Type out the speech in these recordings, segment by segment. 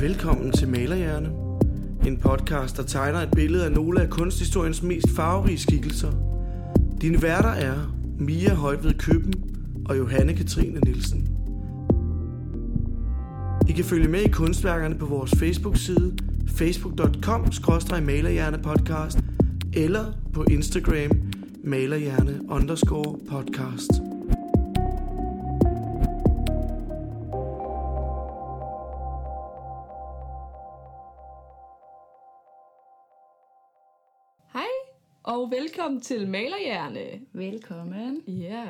Velkommen til Malerhjerne. En podcast, der tegner et billede af nogle af kunsthistoriens mest farverige skikkelser. Dine værter er Mia Højtved Køben og Johanne Katrine Nielsen. I kan følge med i kunstværkerne på vores Facebook-side facebook.com-malerhjernepodcast eller på Instagram malerhjerne underscore podcast. Velkommen til Malerhjerne. Velkommen. Ja.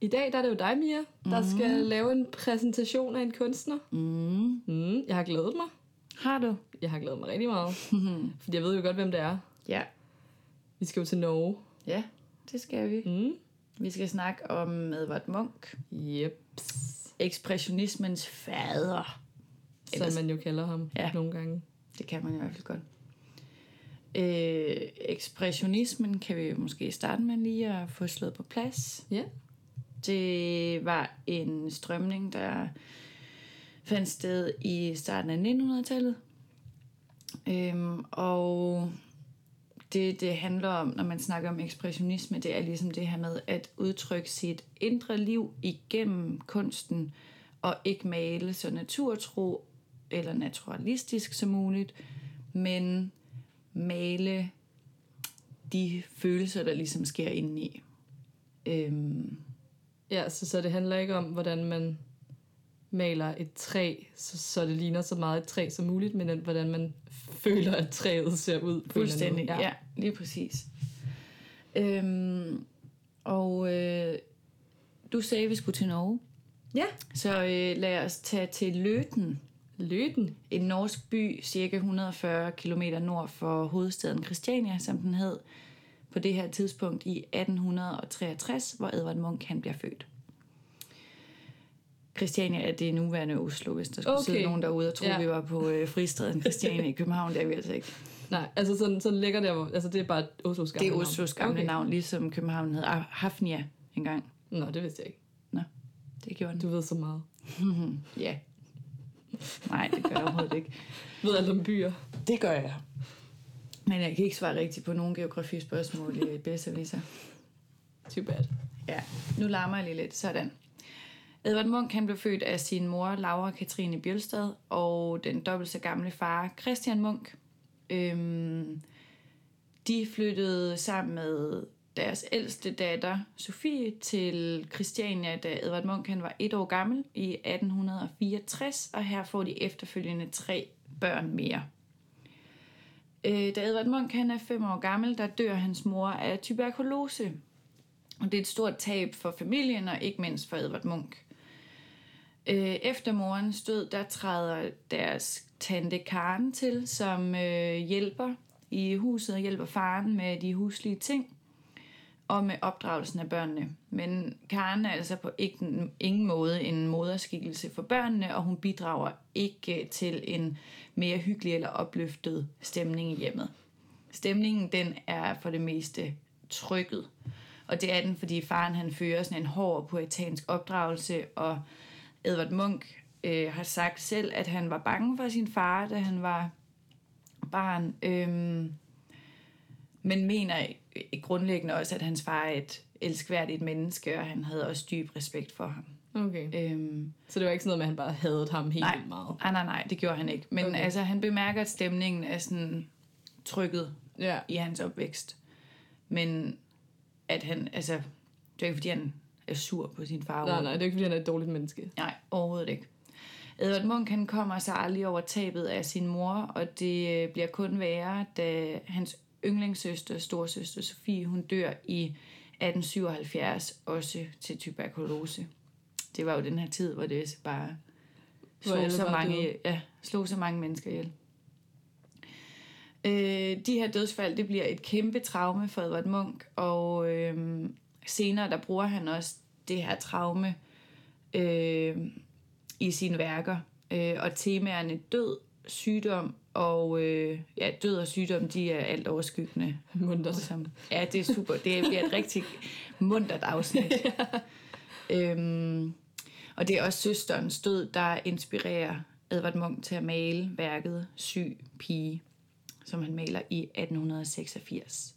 I dag der er det jo dig, Mia, der mm. skal lave en præsentation af en kunstner. Mm. Mm, jeg har glædet mig. Har du? Jeg har glædet mig rigtig meget. fordi jeg ved jo godt, hvem det er. Ja. Vi skal jo til Norge. Ja, det skal vi. Mm. Vi skal snakke om Edvard Munch. Yep. Ekspressionismens fader. Som Ellers- man jo kalder ham Ja. nogle gange. Det kan man i hvert fald godt. Øh, ekspressionismen kan vi måske starte med lige at få slået på plads. Ja. Det var en strømning, der fandt sted i starten af 1900-tallet. Øhm, og det, det handler om, når man snakker om ekspressionisme, det er ligesom det her med at udtrykke sit indre liv igennem kunsten, og ikke male så naturtro eller naturalistisk som muligt, men male de følelser, der ligesom sker indeni. Øhm, Ja, så, så det handler ikke om, hvordan man maler et træ, så, så det ligner så meget et træ som muligt, men hvordan man føler, at træet ser ud. på Fuldstændig, ja. ja, lige præcis. Øhm, og øh, du sagde, at vi skulle til Norge. Ja. Så øh, lad os tage til Løten, Løten. en norsk by cirka 140 km nord for hovedstaden Christiania, som den hed på det her tidspunkt i 1863, hvor Edvard Munch han bliver født. Christiania er det nuværende Oslo, hvis der skulle okay. Sidde nogen derude og tro, Ja. vi var på øh, fristaden Christiania i København. Det er vi altså ikke. Nej, altså sådan, sådan ligger der, hvor, altså det er bare Oslos gamle Det er navn. Oslos gamle okay. okay. navn, ligesom København hed Ah, Hafnia engang. Nå, det vidste jeg ikke. Nå, det gjorde den. Du ved så meget. Ja. Nej, det gør jeg overhovedet ikke. Ved alt om byer. Det gør jeg. Men jeg kan ikke svare rigtigt på nogen geografispørgsmål i bedste viser. Too bad. Ja, nu larmer jeg lige lidt. Sådan. Edvard Munch han blev født af sin mor Laura Katrine Bjølstad og den dobbelt så gamle far Christian Munch. Øhm, de flyttede sammen med deres ældste datter Sofie til Christiania, da Edvard Munch han var et år gammel i 1864, og her får de efterfølgende tre børn mere. Øh, da Edvard Munch han er fem år gammel, der dør hans mor af tuberkulose. Og det er et stort tab for familien, og ikke mindst for Edvard Munch. Øh, efter morens død, der træder deres tante Karen til, som øh, hjælper i huset og hjælper faren med de huslige ting og med opdragelsen af børnene. Men Karen er altså på ikke, ingen måde en moderskikkelse for børnene, og hun bidrager ikke øh, til en mere hyggelig eller opløftet stemning i hjemmet. Stemningen den er for det meste trykket. Og det er den, fordi faren han fører sådan en hård poetansk opdragelse, og Edvard Munch øh, har sagt selv, at han var bange for sin far, da han var barn. Øh, men mener grundlæggende også, at hans far er et elskværdigt menneske, og han havde også dyb respekt for ham. Okay. Øhm, Så det var ikke sådan noget med, at han bare havde ham helt nej, meget? nej, nej, nej, det gjorde han ikke. Men Okay. altså, han bemærker, at stemningen er sådan trykket Ja. i hans opvækst. Men at han, altså, det er ikke fordi, han er sur på sin far. Nej, nej, det er ikke, fordi han er et dårligt menneske. Nej, overhovedet ikke. Edvard Munch han kommer sig aldrig over tabet af sin mor, og det øh, bliver kun værre, da hans yndlingssøster, storsøster Sofie, hun dør i 1877, også til tuberkulose. Det var jo den her tid, hvor det bare Hvor slog alle så, mange, døde. ja, slog så mange mennesker ihjel. Øh, de her dødsfald, det bliver et kæmpe traume for Edvard Munch, og øh, senere der bruger han også det her traume øh, i sine værker. Øh, og temaerne død, sygdom og øh, ja, død og sygdom, de er alt overskyggende. Muntert. Som, ja, det er super. Det bliver et rigtig muntert afsnit. øhm, og det er også søsterens død, der inspirerer Edvard Munch til at male værket Syg pige, som han maler i 1886.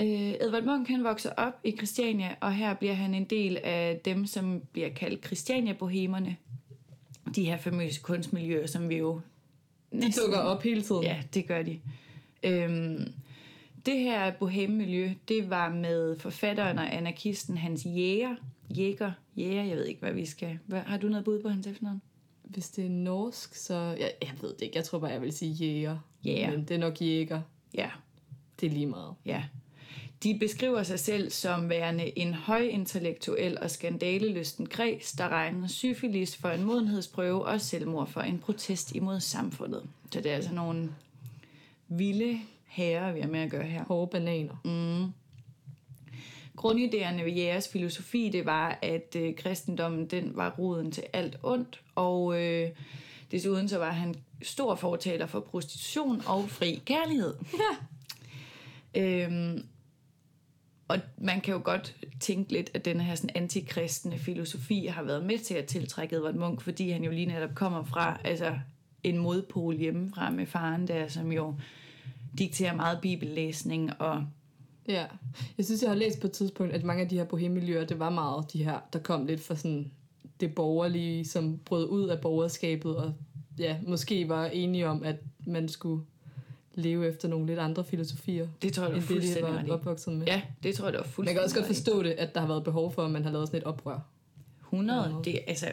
Øh, Edvard Munch han vokser op i Christiania, og her bliver han en del af dem, som bliver kaldt Christiania-bohemerne. De her famøse kunstmiljøer, som vi jo De dukker op hele tiden. Ja, det gør de. Øhm, det her boheme-miljø, det var med forfatteren og anarkisten Hans Jæger. Jæger, Jæger, jeg ved ikke, hvad vi skal... Hvad, har du noget bud på hans efternavn? Hvis det er norsk, så... Jeg, jeg ved det ikke. Jeg tror bare, jeg vil sige jæger. Jæger. Men det er nok jæger. Ja, Det er lige meget. ja. De beskriver sig selv som værende en højintellektuel og skandalelysten kreds, der regner syfilis for en modenhedsprøve og selvmord for en protest imod samfundet. Så det er altså nogle vilde herrer, vi har med at gøre her. Hårde bananer. Mm. Grundidéerne ved Jægers filosofi, det var, at øh, kristendommen den var roden til alt ondt, og øh, desuden så var han stor fortaler for prostitution og fri kærlighed. Ja. øhm, og man kan jo godt tænke lidt, at den her sådan, antikristne filosofi har været med til at tiltrække Edvard Munch, fordi han jo lige netop kommer fra altså, en modpol hjemmefra med faren der, som jo dikterer meget bibellæsning og Ja. Jeg synes, jeg har læst på et tidspunkt, at mange af de her bohemiljøer, det var meget de her, der kom lidt fra sådan det borgerlige, som brød ud af borgerskabet, og ja, måske var enige om, at man skulle leve efter nogle lidt andre filosofier, det tror jeg, end det, de var opvokset med. Ja, det tror jeg, det var Man fuldstændig kan også godt forstå det, at der har været behov for, at man har lavet sådan et oprør. 100, det altså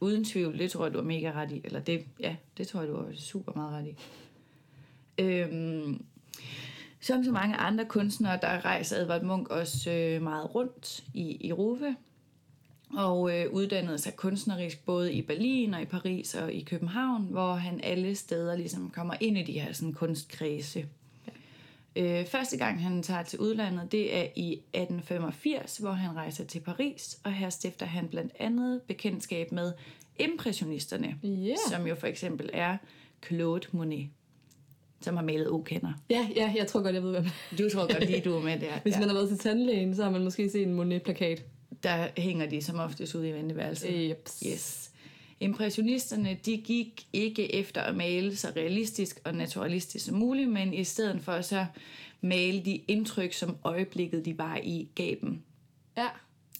uden tvivl, det tror jeg, du er mega ret i. Eller det, ja, det tror jeg, du er super meget ret i. Øhm, som så mange andre kunstnere, der rejser Edvard Munch også øh, meget rundt i Europa. Og øh, uddannede sig kunstnerisk både i Berlin og i Paris og i København, hvor han alle steder ligesom kommer ind i de her sådan, kunstkredse. Øh, første gang han tager til udlandet, det er i 1885, hvor han rejser til Paris, og her stifter han blandt andet bekendtskab med impressionisterne, Ja. som jo for eksempel er Claude Monet, som har malet okender. Ja, ja, jeg tror godt, jeg ved, hvem. Du tror godt lige, du er med der. Hvis ja. man har været til tandlægen, så har man måske set en Monet-plakat. Der hænger de som oftest ude i venteværelset. Jeps. Yes. Impressionisterne, de gik ikke efter at male så realistisk og naturalistisk som muligt, men i stedet for så male de indtryk, som øjeblikket de var i, gav dem. Ja.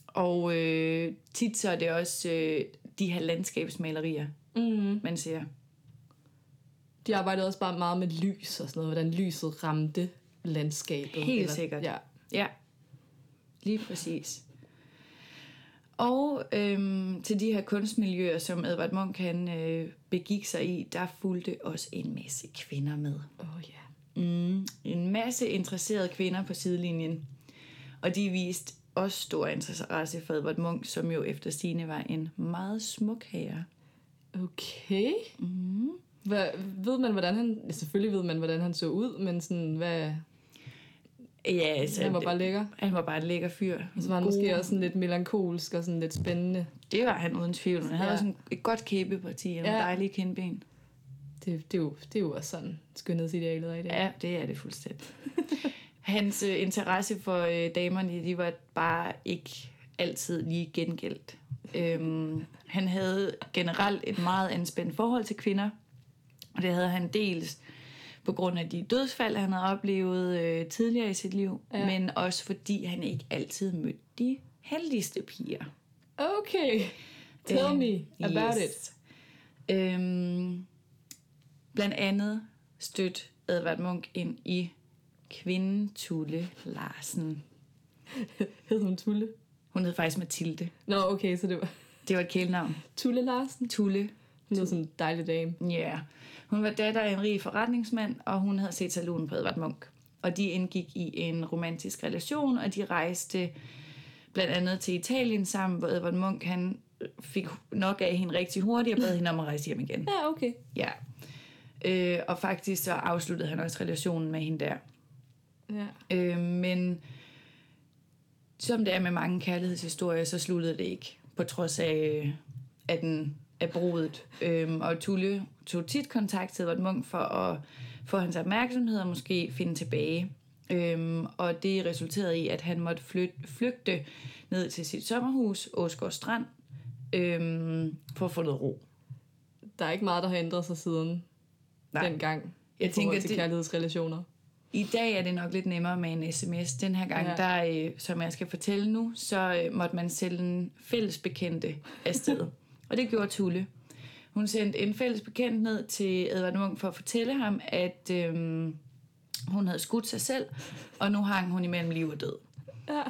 Og øh, tit så er det også øh, de her landskabsmalerier, Mm. man ser. De arbejdede også bare meget med lys og sådan noget, hvordan lyset ramte landskabet. Helt sikkert. Ja. Ja, lige præcis. Og øhm, til de her kunstmiljøer, som Edvard Munch han, øh, begik sig i, der fulgte også en masse kvinder med. Oh, ja. Mm, en masse interesserede kvinder på sidelinjen. Og de viste også stor interesse for Edvard Munch, som jo efter sine var en meget smuk herre. Okay. Mm. Hvad, ved man, hvordan han... Selvfølgelig ved man, hvordan han så ud, men sådan, hvad... Ja, altså, Han var bare lækker. han var bare en lækker fyr. Og så var han God- måske også sådan lidt melankolsk og sådan lidt spændende. Det var han uden tvivl. Han havde Ja. også en, et godt kæbeparti og Ja. dejlige kindben. Det, det, er, jo, det er jo også sådan, skønhedsidealet er i dag. Ja, det er det fuldstændig. Hans øh, interesse for øh, damerne, de var bare ikke altid lige gengældt. Øhm, han havde generelt et meget anspændt forhold til kvinder, og det havde han dels på grund af de dødsfald, han havde oplevet øh, tidligere i sit liv, Ja. men også fordi han ikke altid mødte de heldigste piger. Okay. Tell me about it. Øhm, blandt andet stødt Edvard Munch ind i kvinden Tulle Larsen. Hed hun Tulle? Hun hed faktisk Mathilde. Nå, okay, så det var Det var et kælenavn. Tulle Larsen. Tulle. Hun lød som en dejlig dame. Ja. Yeah. Hun var datter af en rig forretningsmand, og hun havde set salonen på Edvard Munch. Og de indgik i en romantisk relation, og de rejste blandt andet til Italien sammen, hvor Edvard Munch han fik nok af hende rigtig hurtigt og bad hende om at rejse hjem igen. Ja, okay. Ja. Øh, og faktisk så afsluttede han også relationen med hende der. Ja. Øh, men som det er med mange kærlighedshistorier, så sluttede det ikke, på trods af, øh, at den er brudet. Øhm, og Tulle tog tit kontakt til Edvard Munch for at få hans opmærksomhed og måske finde tilbage. Øhm, og det resulterede i, at han måtte flyt, flygte ned til sit sommerhus, Åsgård Strand, øhm, for at få noget ro. der er ikke meget, der har ændret sig siden Nej. dengang. Jeg tænker, til det- kærlighedsrelationer. I dag er det nok lidt nemmere med en sms. Den her gang, ja. der, øh, som jeg skal fortælle nu, så øh, måtte man sende en fælles bekendte afsted. og det gjorde Tulle. Hun sendte en fælles bekendt ned til Edvard Munch for at fortælle ham, at øh, hun havde skudt sig selv, og nu hang hun imellem liv og død. Ja.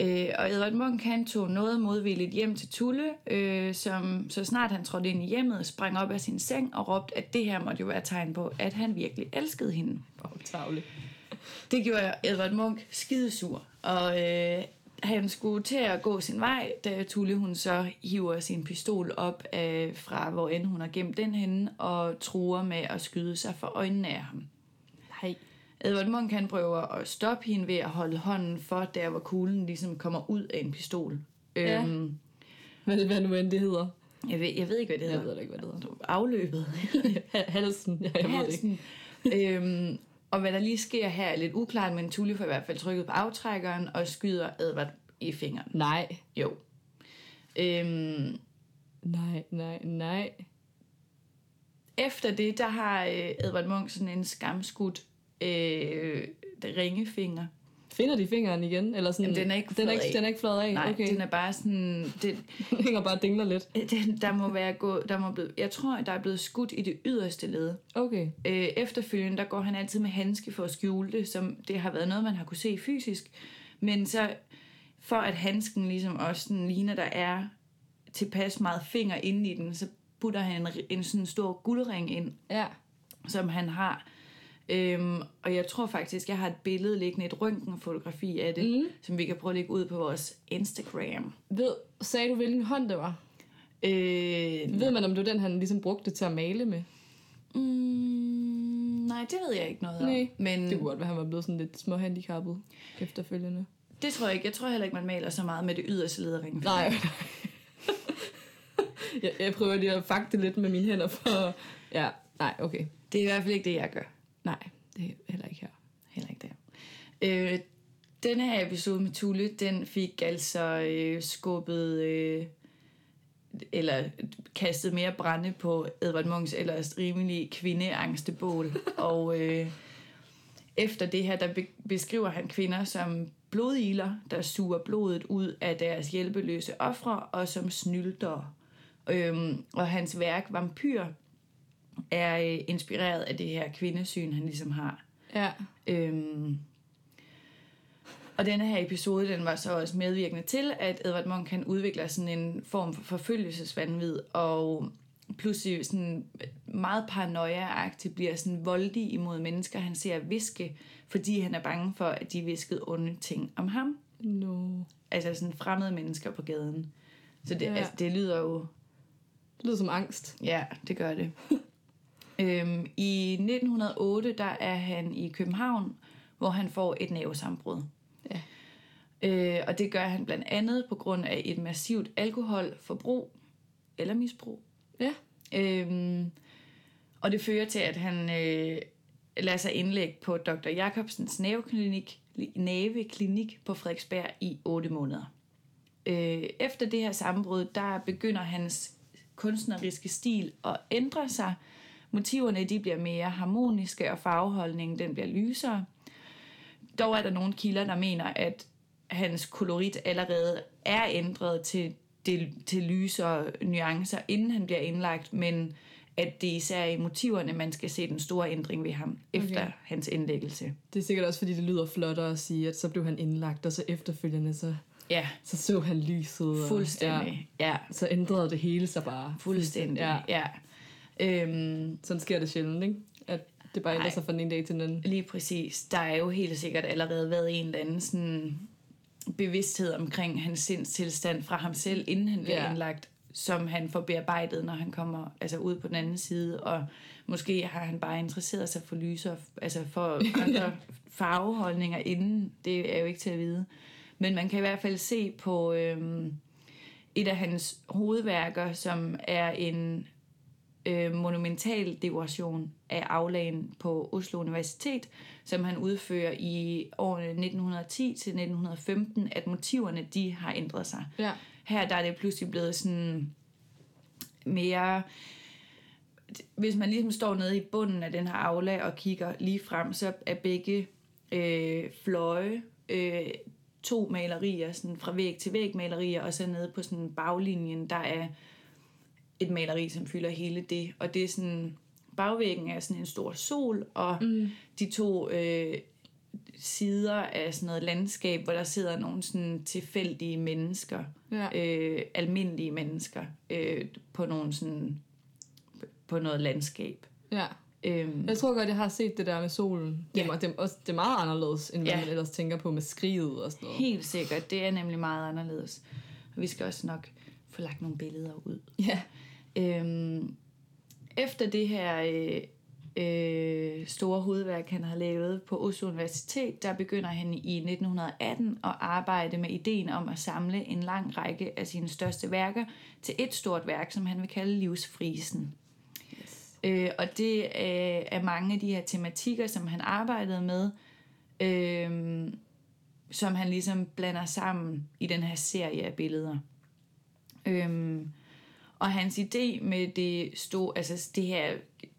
Øh, og Edvard Munch han tog noget modvilligt hjem til Tulle, øh, som så snart han trådte ind i hjemmet, sprang op af sin seng og råbte, at det her måtte jo være tegn på, at han virkelig elskede hende. Bagtavle. Det gjorde Edvard Munch skidesur, og øh, han skulle til at gå sin vej, da Tulle hun så hiver sin pistol op af, fra, hvor end hun har gemt den henne, og truer med at skyde sig for øjnene af ham. Nej. Edvard Munch han prøver at stoppe hende ved at holde hånden for, der hvor kuglen ligesom kommer ud af en pistol. Ja. Øhm, Hvad, hvad nu end det hedder. jeg, ved, jeg ved ikke, hvad det Jeg hedder. ved ikke, hvad det hedder. Afløbet. Halsen. Ja, jeg ved det ikke. halsen. øhm, og hvad der lige sker her er lidt uklart, men Tulle får i hvert fald trykket på aftrækkeren og skyder Edvard i fingeren. Nej. Jo. Øhm, Nej, nej, nej. efter det, der har øh, Edvard Munch sådan en skamskudt øh, ringefinger. Finder de fingeren igen? Eller sådan, Jamen, den er ikke den er ikke, af. den er ikke flad af? Nej, okay. den er bare sådan... Det, Den hænger bare og dingler lidt. den, der må være gået... Der må blive, jeg tror, der er blevet skudt i det yderste led. Okay. Øh, efterfølgende, der går han altid med handske for at skjule det, som det har været noget, man har kunne se fysisk. Men så for at handsken ligesom også sådan ligner, der er tilpas meget finger inde i den, så putter han en, en sådan stor guldring ind, Ja. som han har. Øhm, og jeg tror faktisk, jeg har et billede liggende, et røntgenfotografi af det, mm. som vi kan prøve at lægge ud på vores Instagram. Ved, sagde du, hvilken hånd det var? Øh, Ved man, om det var den, han ligesom brugte til at male med? mm, nej, det ved jeg ikke noget om. Nej, Men Det kunne godt være, han var blevet sådan lidt småhandicappet efterfølgende. Det tror jeg ikke. Jeg tror heller ikke, man maler så meget med det yderste led af. Nej. jeg, jeg prøver lige at fakte lidt med mine hænder for... Ja, nej, okay. Det er i hvert fald ikke det, jeg gør. Nej, det er heller ikke her. Heller ikke det. Øh, denne her episode med Tulle, den fik altså øh, skubbet... Øh, eller kastet mere brænde på Edvard Munchs ellers rimelig kvindeangste bål. og øh, efter det her, der be- beskriver han kvinder som blodiler, der suger blodet ud af deres hjælpeløse ofre, og som snylder. Øhm, og hans værk Vampyr er øh, inspireret af det her kvindesyn, han ligesom har. Ja. Øhm, og denne her episode, den var så også medvirkende til, at Edvard Munch kan udvikle sådan en form for forfølgelsesvandvid, og pludselig sådan meget paranoia-agtigt bliver sådan voldig imod mennesker, han ser viske, fordi han er bange for, at de viskede onde ting om ham. No. Altså sådan fremmede mennesker på gaden. Så det, ja. altså, det lyder jo Det lyder som angst. Ja, det gør det. øhm, I 1908, der er han i København, hvor han får et nervesambrud. Ja. Øh, og det gør han blandt andet på grund af et massivt alkoholforbrug eller misbrug. Ja. Øhm, og det fører til, at han øh, lader sig indlægge på Dr. Jacobsens nerveklinik, nerveklinik på Frederiksberg i 8 måneder. Øh, efter det her sammenbrud, der begynder hans kunstneriske stil at ændre sig. Motiverne de bliver mere harmoniske, og farveholdningen den bliver lysere. Dog er der nogle kilder, der mener, at hans kolorit allerede er ændret til, til, til lysere nuancer, inden han bliver indlagt, men at det især i motiverne, man skal se den store ændring ved ham efter Okay. hans indlæggelse. Det er sikkert også, fordi det lyder flottere at sige, at så blev han indlagt, og så efterfølgende, så Ja, så, så han lyset. Og, fuldstændig. Ja, Ja, så ændrede det hele sig bare. fuldstændig. Ja. Ja. Øhm, Sådan sker det sjældent, ikke? At det bare ændrer sig fra den ene dag til den anden. Lige præcis. Der er jo helt sikkert allerede været en eller anden sådan bevidsthed omkring hans sindstilstand fra ham selv, inden han bliver Ja. ja. indlagt, som han får bearbejdet, når han kommer altså ud på den anden side. Og måske har han bare interesseret sig for lyser, altså for andre farveholdninger inden. Det er jo ikke til at vide. Men man kan i hvert fald se på øhm, et af hans hovedværker, som er en øh, monumental dekoration af aflagen på Oslo Universitet, som han udfører i årene 1910 til 1915, at motiverne de har ændret sig. Ja. Her der er det pludselig blevet sådan mere hvis man ligesom står nede i bunden af den her aula og kigger lige frem, så er begge øh, fløje øh, to malerier, sådan fra væg til væg malerier, og så nede på sådan baglinjen, der er et maleri, som fylder hele det. Og det er sådan, bagvæggen er sådan en stor sol, og mm. de to øh, sider af sådan noget landskab, hvor der sidder nogle sådan tilfældige mennesker, Ja. øh, almindelige mennesker, øh, på nogle sådan, på noget landskab. Ja. Øhm, Jeg tror godt, jeg har set det der med solen. Det, Ja. er, det, er, også, det er meget anderledes, end hvad Ja. man ellers tænker på med skriget og sådan noget. Helt sikkert, det er nemlig meget anderledes. Og vi skal også nok få lagt nogle billeder ud. Ja. Øhm, efter det her øh, øh, store hovedværk, han har lavet på Oslo Universitet, der begynder han i 1918 at arbejde med ideen om at samle en lang række af sine største værker til et stort værk, som han vil kalde Livsfrisen. Øh, og det øh, er mange af de her tematikker, som han arbejdede med, øh, som han ligesom blander sammen i den her serie af billeder. Øhm, og hans idé med det, store, altså det her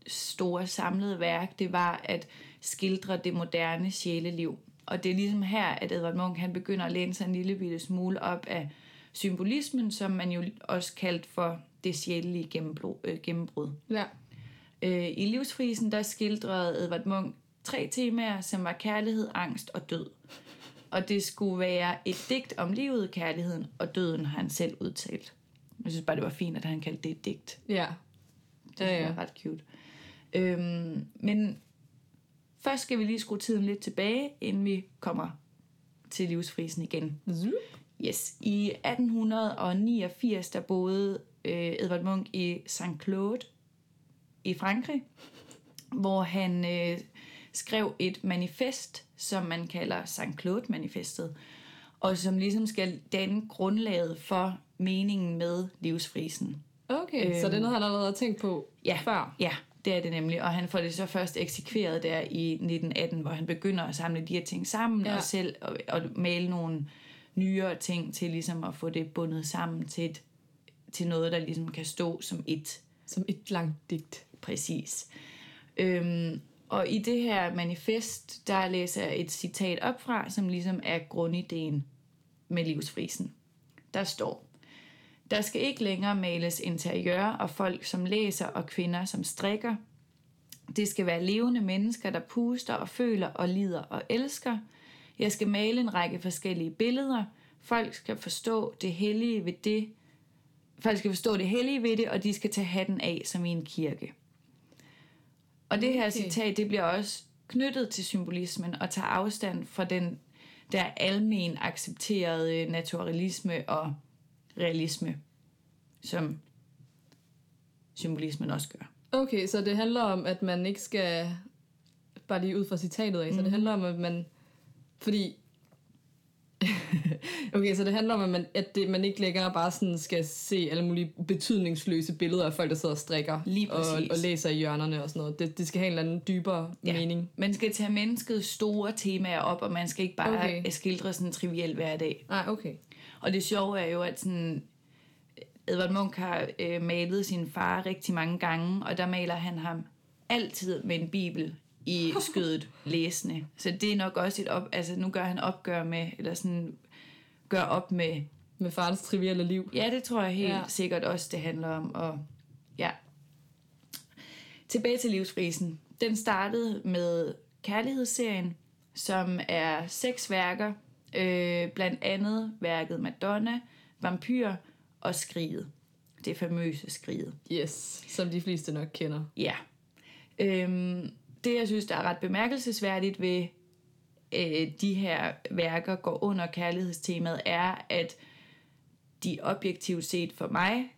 store samlede værk, det var at skildre det moderne sjæleliv. Og det er ligesom her, at Edvard Munch han begynder at læne sig en lille bitte smule op af symbolismen, som man jo også kaldt for det sjælelige gennembrud. Øh, gennembrud. Ja. Øh, I livsfrisen, der skildrede Edvard Munch tre temaer, som var kærlighed, angst og død. Og det skulle være et digt om livet, kærligheden og døden, har han selv udtalt. Jeg synes bare, det var fint, at han kaldte det et digt. Ja. Det Ja, ja, ret cute. Øhm, men først skal vi lige skrue tiden lidt tilbage, inden vi kommer til livsfrisen igen. Zup. Yes. I 1889, der boede øh, Edvard Munch i St. Claude i Frankrig, hvor han øh, skrev et manifest, som man kalder St. Claude-manifestet, og som ligesom skal danne grundlaget for meningen med livsfrisen. Okay, øhm. så det er noget, han allerede har tænkt på Ja. før. Ja, det er det nemlig. Og han får det så først eksekveret der i 1918, hvor han begynder at samle de her ting sammen Ja. og selv og, og male nogle nyere ting til ligesom at få det bundet sammen til, et, til noget, der ligesom kan stå som et Som et langt digt. præcis. Øhm, og i det her manifest, der læser jeg et citat op fra, som ligesom er grundideen med livsfrisen. Der står, der skal ikke længere males interiør og folk som læser og kvinder som strikker. Det skal være levende mennesker, der puster og føler og lider og elsker. Jeg skal male en række forskellige billeder. Folk skal forstå det hellige ved det. Folk skal forstå det hellige ved det, og de skal tage hatten af som i en kirke. Og det her Okay. citat, det bliver også knyttet til symbolismen og tager afstand fra den der almen accepterede naturalisme og realisme, som symbolismen også gør. Okay, så det handler om, at man ikke skal... Bare lige ud fra citatet af, mm. så det handler om, at man... Fordi... okay, så det handler om, at man, at det, man ikke længere bare sådan skal se alle mulige betydningsløse billeder af folk, der sidder og strikker Lige og, og læser i hjørnerne og sådan noget. Det, det skal have en eller anden dybere ja. mening. Man skal tage menneskets store temaer op, og man skal ikke bare Okay. skildre sådan en triviel hverdag. Nej, okay. Og det sjove er jo, at sådan, Edvard Munch har øh, malet sin far rigtig mange gange, og der maler han ham altid med en bibel i skødet læsende. Så det er nok også et op, altså nu gør han opgør med, eller sådan gør op med, Med farens trivielle liv. ja det tror jeg helt Ja. sikkert også, det handler om. Og ja. Tilbage til livsfrisen. Den startede med kærlighedsserien, som er seks værker, øh, blandt andet værket Madonna, Vampyr og Skriget. Det famøse Skriget. Yes, som de fleste nok kender. Ja. Øhm, det, jeg synes, der er ret bemærkelsesværdigt ved øh, de her værker går under kærlighedstemaet, er, at de objektivt set for mig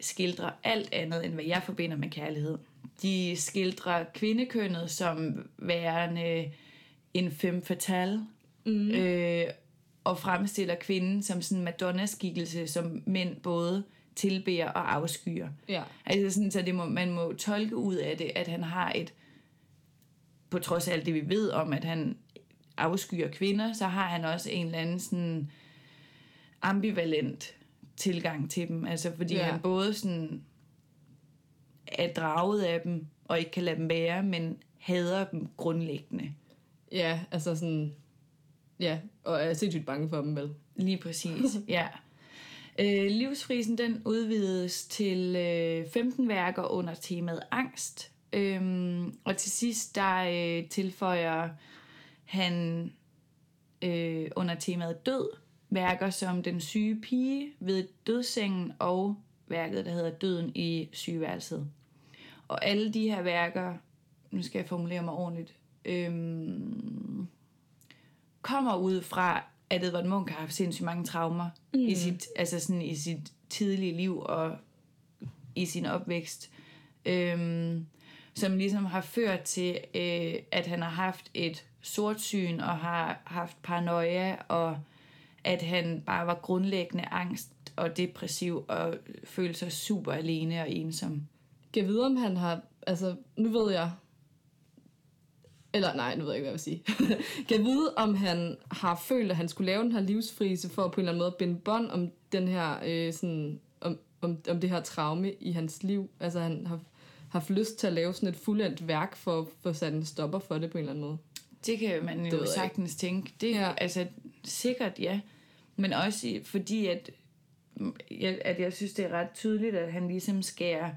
skildrer alt andet, end hvad jeg forbinder med kærlighed. De skildrer kvindekønnet som værende en femme fatale, mm. øh, og fremstiller kvinden som sådan en Madonna-skikkelse, som mænd både tilbeder og afskyer. Ja. Altså sådan, så det må, man må tolke ud af det, at han har et, på trods af alt det vi ved om, at han afskyer kvinder, så har han også en eller anden sådan ambivalent tilgang til dem. Altså fordi ja. han både sådan er draget af dem, og ikke kan lade dem være, men hader dem grundlæggende. Ja, altså sådan... Ja, og er sindssygt bange for dem, vel? Lige præcis, ja. Øh, livsfrisen den udvides til øh, 15 værker under temaet angst. Øhm, og til sidst der øh, tilføjer han øh, under temaet død værker som Den syge pige ved dødssengen og værket, der hedder Døden i sygeværelset. Og alle de her værker, nu skal jeg formulere mig ordentligt, øhm, kommer ud fra, at Edvard Munch har haft sindssygt mange traumer mm. i, sit, altså sådan i sit tidlige liv og i sin opvækst, øhm, som ligesom har ført til, øh, at han har haft et sortsyn og har haft paranoia, og at han bare var grundlæggende angst og depressiv og følte sig super alene og ensom. Jeg vide, om han har... Altså, nu ved jeg... Eller nej, nu ved jeg ikke, hvad jeg vil sige. kan vide, om han har følt, at han skulle lave den her livsfrise for på en eller anden måde at binde bånd om den her... Øh, sådan, om, om, om det her traume i hans liv? Altså, han har haft lyst til at lave sådan et fuldendt værk for at få sat en stopper for det på en eller anden måde. Det kan man jo sagtens tænke. Det er ja. altså sikkert, ja. Men også fordi, at jeg, at jeg synes, det er ret tydeligt, at han ligesom skærer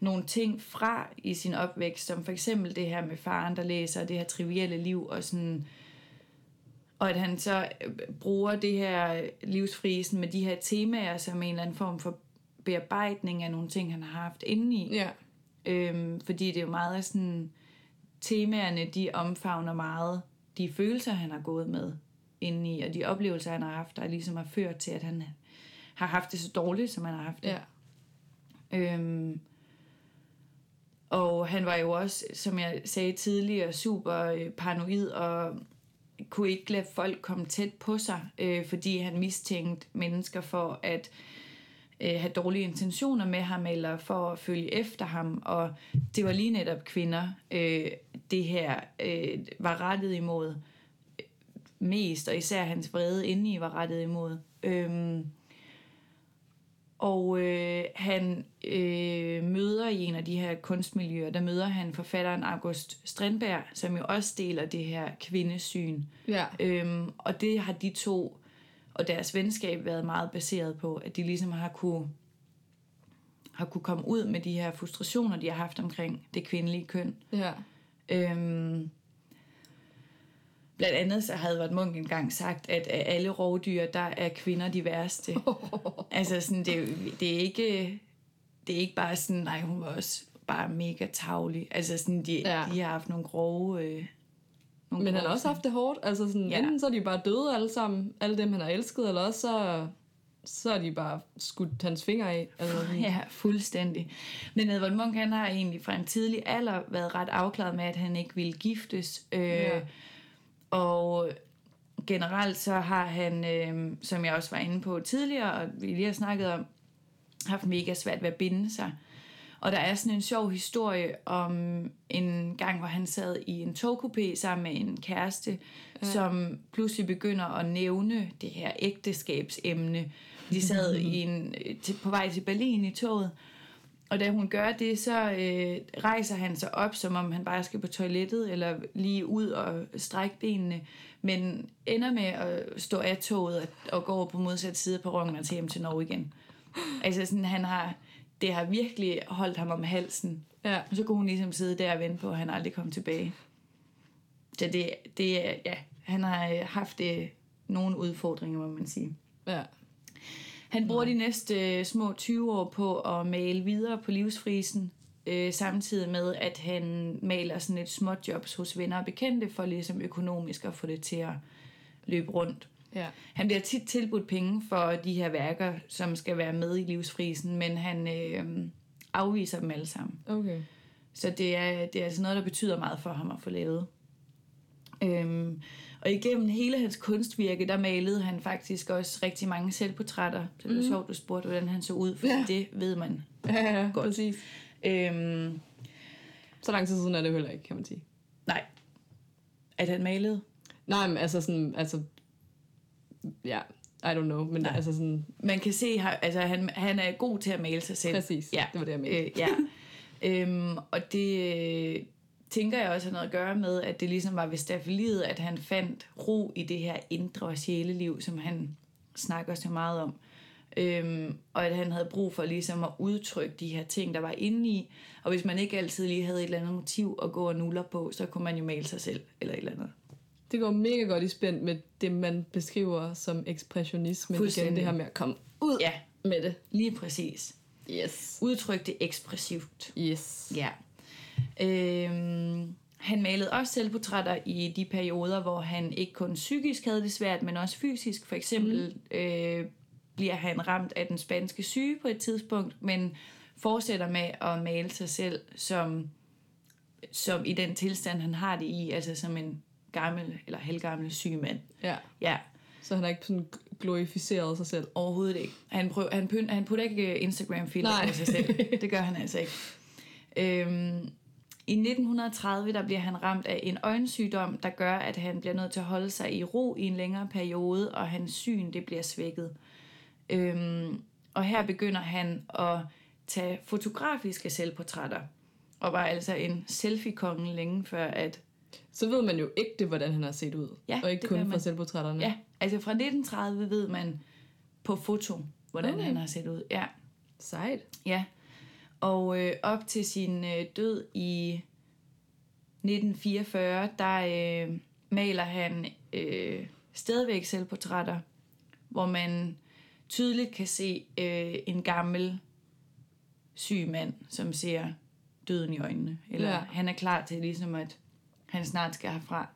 nogle ting fra i sin opvækst, som for eksempel det her med faren, der læser det her trivielle liv, og sådan og at han så øh, bruger det her livsfrisen med de her temaer som en eller anden form for bearbejdning af nogle ting, han har haft indeni. Ja. Øhm, fordi det er jo meget sådan, temaerne, de omfavner meget de følelser, han har gået med indeni, og de oplevelser, han har haft, der ligesom har ført til, at han har haft det så dårligt, som han har haft det. Ja. Øhm, og han var jo også, som jeg sagde tidligere, super øh, paranoid og kunne ikke lade folk komme tæt på sig, øh, fordi han mistænkte mennesker for at øh, have dårlige intentioner med ham, eller for at følge efter ham. Og det var lige netop kvinder, øh, det her øh, var rettet imod øh, mest, og især hans vrede indeni var rettet imod. Øhm, og øh, han øh, møder i en af de her kunstmiljøer, der møder han forfatteren August Strindberg, som jo også deler det her kvindesyn. Ja. Øhm, og det har de to og deres venskab været meget baseret på, at de ligesom har kunne, har kunne komme ud med de her frustrationer, de har haft omkring det kvindelige køn. Ja. Øhm, Blandt andet så havde Edvard Munch engang sagt, at af alle rovdyr, der er kvinder de værste. altså sådan, det, det, er ikke, det er ikke bare sådan, nej, hun var også bare mega tavlig. Altså sådan, de, ja. de har haft nogle grove... Øh, nogle Men han har også haft det hårdt. Altså sådan, ja. enten så er de bare døde alle sammen, alle dem han har elsket, eller også så, så er de bare skudt hans fingre af. Altså, ja, fuldstændig. Men Edvard Munch, han har egentlig fra en tidlig alder været ret afklaret med, at han ikke ville giftes. Øh, ja og generelt så har han, øh, som jeg også var inde på tidligere, og vi lige har snakket om, haft mega svært ved at binde sig. Og der er sådan en sjov historie om en gang, hvor han sad i en togkupé sammen med en kæreste, ja. som pludselig begynder at nævne det her ægteskabsemne. De sad i en, til, på vej til Berlin i toget, og da hun gør det, så øh, rejser han sig op, som om han bare skal på toilettet, eller lige ud og strække benene, men ender med at stå af toget og, og gå over på modsat side på perronen og til hjem til Norge igen. Altså sådan, han har, det har virkelig holdt ham om halsen. Ja. Og så kunne hun ligesom sidde der og vente på, at han aldrig kom tilbage. Så det, det ja, han har øh, haft det, øh, nogle udfordringer, må man sige. Ja. Han bruger de næste øh, små 20 år på at male videre på livsfrisen, øh, samtidig med, at han maler sådan et småt jobs hos venner og bekendte, for ligesom økonomisk at få det til at løbe rundt. Ja. Han bliver tit tilbudt penge for de her værker, som skal være med i livsfrisen, men han øh, afviser dem alle sammen. Okay. Så det er, det er altså noget, der betyder meget for ham at få lavet. Øhm, og igennem hele hans kunstvirke, der malede han faktisk også rigtig mange selvportrætter. Så det er mm. sjovt, du spurgte, hvordan han så ud, for ja. det ved man ja, ja, godt. præcis. Øhm, så lang tid siden er det heller ikke, kan man sige. Nej. At han malede? Nej, men altså sådan, altså, ja, I don't know, men Nej. altså sådan... Man kan se, altså han, han er god til at male sig selv. Præcis, ja. det var det, jeg mente. Øh, ja. Øhm, og det øh, tænker jeg også har noget at gøre med, at det ligesom var ved stafeliet, at han fandt ro i det her indre sjæleliv, som han snakker så meget om. Øhm, og at han havde brug for ligesom at udtrykke de her ting, der var inde i. Og hvis man ikke altid lige havde et eller andet motiv at gå og nuller på, så kunne man jo male sig selv eller et eller andet. Det går mega godt i spænd med det, man beskriver som ekspressionisme. Igen det her med at komme ud Ja, med det. lige præcis. Yes. Udtryk det ekspressivt. Yes. Ja. Øhm, han malede også selvportrætter i de perioder, hvor han ikke kun psykisk havde det svært, men også fysisk. For eksempel mm. øh, bliver han ramt af den spanske syge på et tidspunkt, men fortsætter med at male sig selv som, som i den tilstand, han har det i, altså som en gammel eller halvgammel syg mand. Ja. Ja, Så han har ikke sådan glorificeret sig selv. overhovedet ikke. Han, prøv, han, pynt, han putter ikke Instagram-filter på sig selv. Det gør han altså ikke. Øhm, I 1930 der bliver han ramt af en øjensygdom, der gør, at han bliver nødt til at holde sig i ro i en længere periode, og hans syn det bliver svækket. Øhm, og her begynder han at tage fotografiske selvportrætter, og var altså en selfie-konge længe før, at Så ved man jo ikke det, hvordan han har set ud. Ja, og ikke kun gør fra man. selvportrætterne. ja, altså fra 1930 ved man på foto, hvordan Okay. han har set ud. Ja. Sejt. Ja, og øh, op til sin øh, død i 1944, der øh, maler han øh, stadigvæk selvportrætter, hvor man tydeligt kan se øh, en gammel syg mand, som ser døden i øjnene. Eller Ja. han er klar til ligesom, at han snart skal herfra.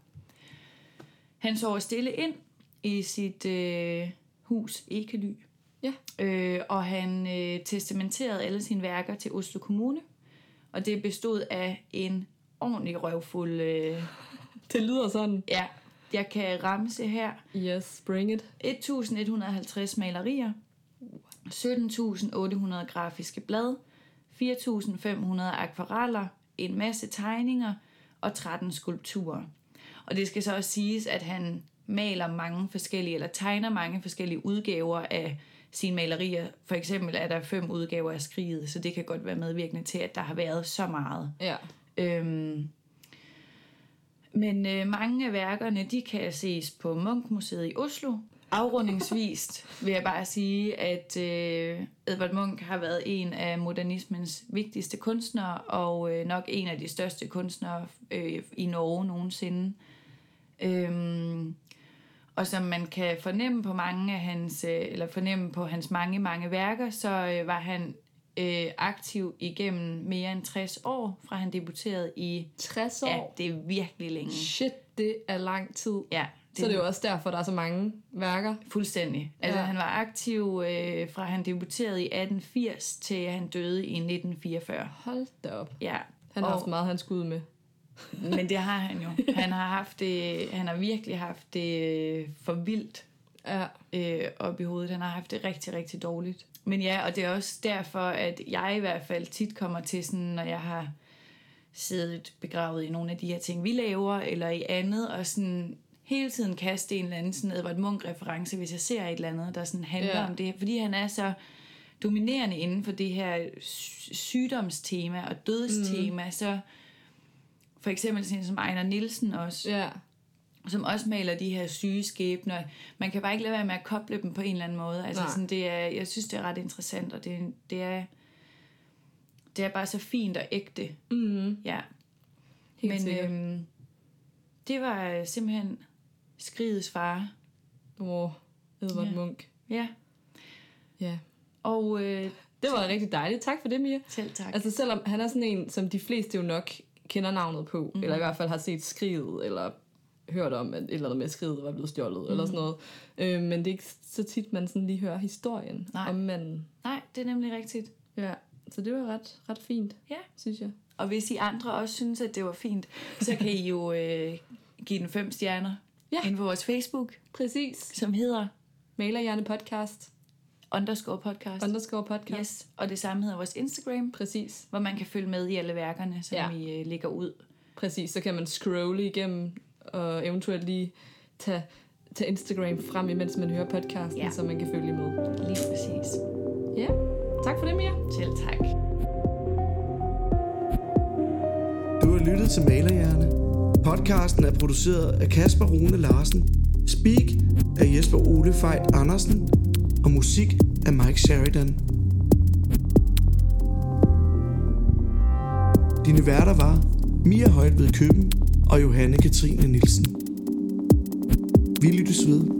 Han sover stille ind i sit øh, hus Ekely. Ja. Øh, og han øh, testamenterede alle sine værker til Oslo Kommune. Og det bestod af en ordentlig røvfuld... Øh, Det lyder sådan. ja, jeg kan ramse her. Yes, bring it. 1150 malerier, 17.800 grafiske blad, 4.500 akvareller, en masse tegninger og 13 skulpturer. Og det skal så også siges, at han maler mange forskellige, eller tegner mange forskellige udgaver af sine malerier. For eksempel er der fem udgaver af skriget, så det kan godt være medvirkende til, at der har været så meget. Ja. Øhm, men øh, mange af værkerne, de kan ses på Munch-museet i Oslo. Afrundingsvist vil jeg bare sige, at øh, Edvard Munch har været en af modernismens vigtigste kunstnere, og øh, nok en af de største kunstnere øh, i Norge nogensinde. Øhm, og som man kan fornemme på mange af hans, øh, eller fornemme på hans mange, mange værker, så øh, var han øh, aktiv igennem mere end 60 år, fra han debuterede i... 60 Ja, år. det er virkelig længe. Shit, det er lang tid. Ja, Det så det er jo også derfor, der er så mange værker. Fuldstændig. Altså, Ja. ja. han var aktiv øh, fra han debuterede i 1880 til han døde i 1944. Hold da op. Ja. Han har Og- haft meget, han skulle med. Men det har han jo. Han har haft det, han har virkelig haft det øh, for vildt Ja. øh, op i hovedet. Han har haft det rigtig, rigtig dårligt. Men ja, og det er også derfor, at jeg i hvert fald tit kommer til sådan, når jeg har siddet begravet i nogle af de her ting, vi laver, eller i andet, og sådan hele tiden kaste en eller anden sådan Edvard Munch-reference, hvis jeg ser et eller andet, der sådan handler Ja. om det. Fordi han er så dominerende inden for det her sy- sygdomstema og dødstema, mm. så for eksempel sådan som Ejner Nielsen også, Ja. som også maler de her syge skæbner. Man kan bare ikke lade være med at koble dem på en eller anden måde. Altså Nej. sådan, det er, jeg synes, det er ret interessant, og det, det er det er bare så fint og ægte. Mm. Ja. Helt Men øhm, det var øh, simpelthen skrigets far. Åh, Edvard Ja. Munch. Ja. Ja. Og øh, Det var rigtig dejligt. Tak for det, Mia. selv tak. Altså selvom han er sådan en, som de fleste jo nok kender navnet på, mm. eller i hvert fald har set skriget, eller hørt om, at et eller andet med skriget var blevet stjålet, mm. eller sådan noget. Øh, men det er ikke så tit, man sådan lige hører historien Nej. om manden. Nej, det er nemlig rigtigt. Ja, så det var ret, ret fint, Ja. synes jeg. Og hvis I andre også synes, at det var fint, så kan I jo øh, give den fem stjerner Ja. inde på vores Facebook, Præcis. som hedder Malerhjerne podcast, underscore podcast. underscore podcast. Yes, og det samme hedder vores Instagram, Præcis. hvor man kan følge med i alle værkerne, som Ja. vi øh, lægger ud. Præcis, så kan man scrolle igennem, og eventuelt lige tage, tage Instagram frem, imens man hører podcasten, ja. Ja. så man kan følge med. Lige præcis. Ja, tak for det, Mia. Selv tak. Du har lyttet til Malerhjerne. Podcasten er produceret af Kasper Rune Larsen. Speak af Jesper Ole Fejt Andersen. Og musik af Mike Sheridan. Dine værter var Mia Højt ved Køben og Johanne Katrine Nielsen. Vi lyttes ved.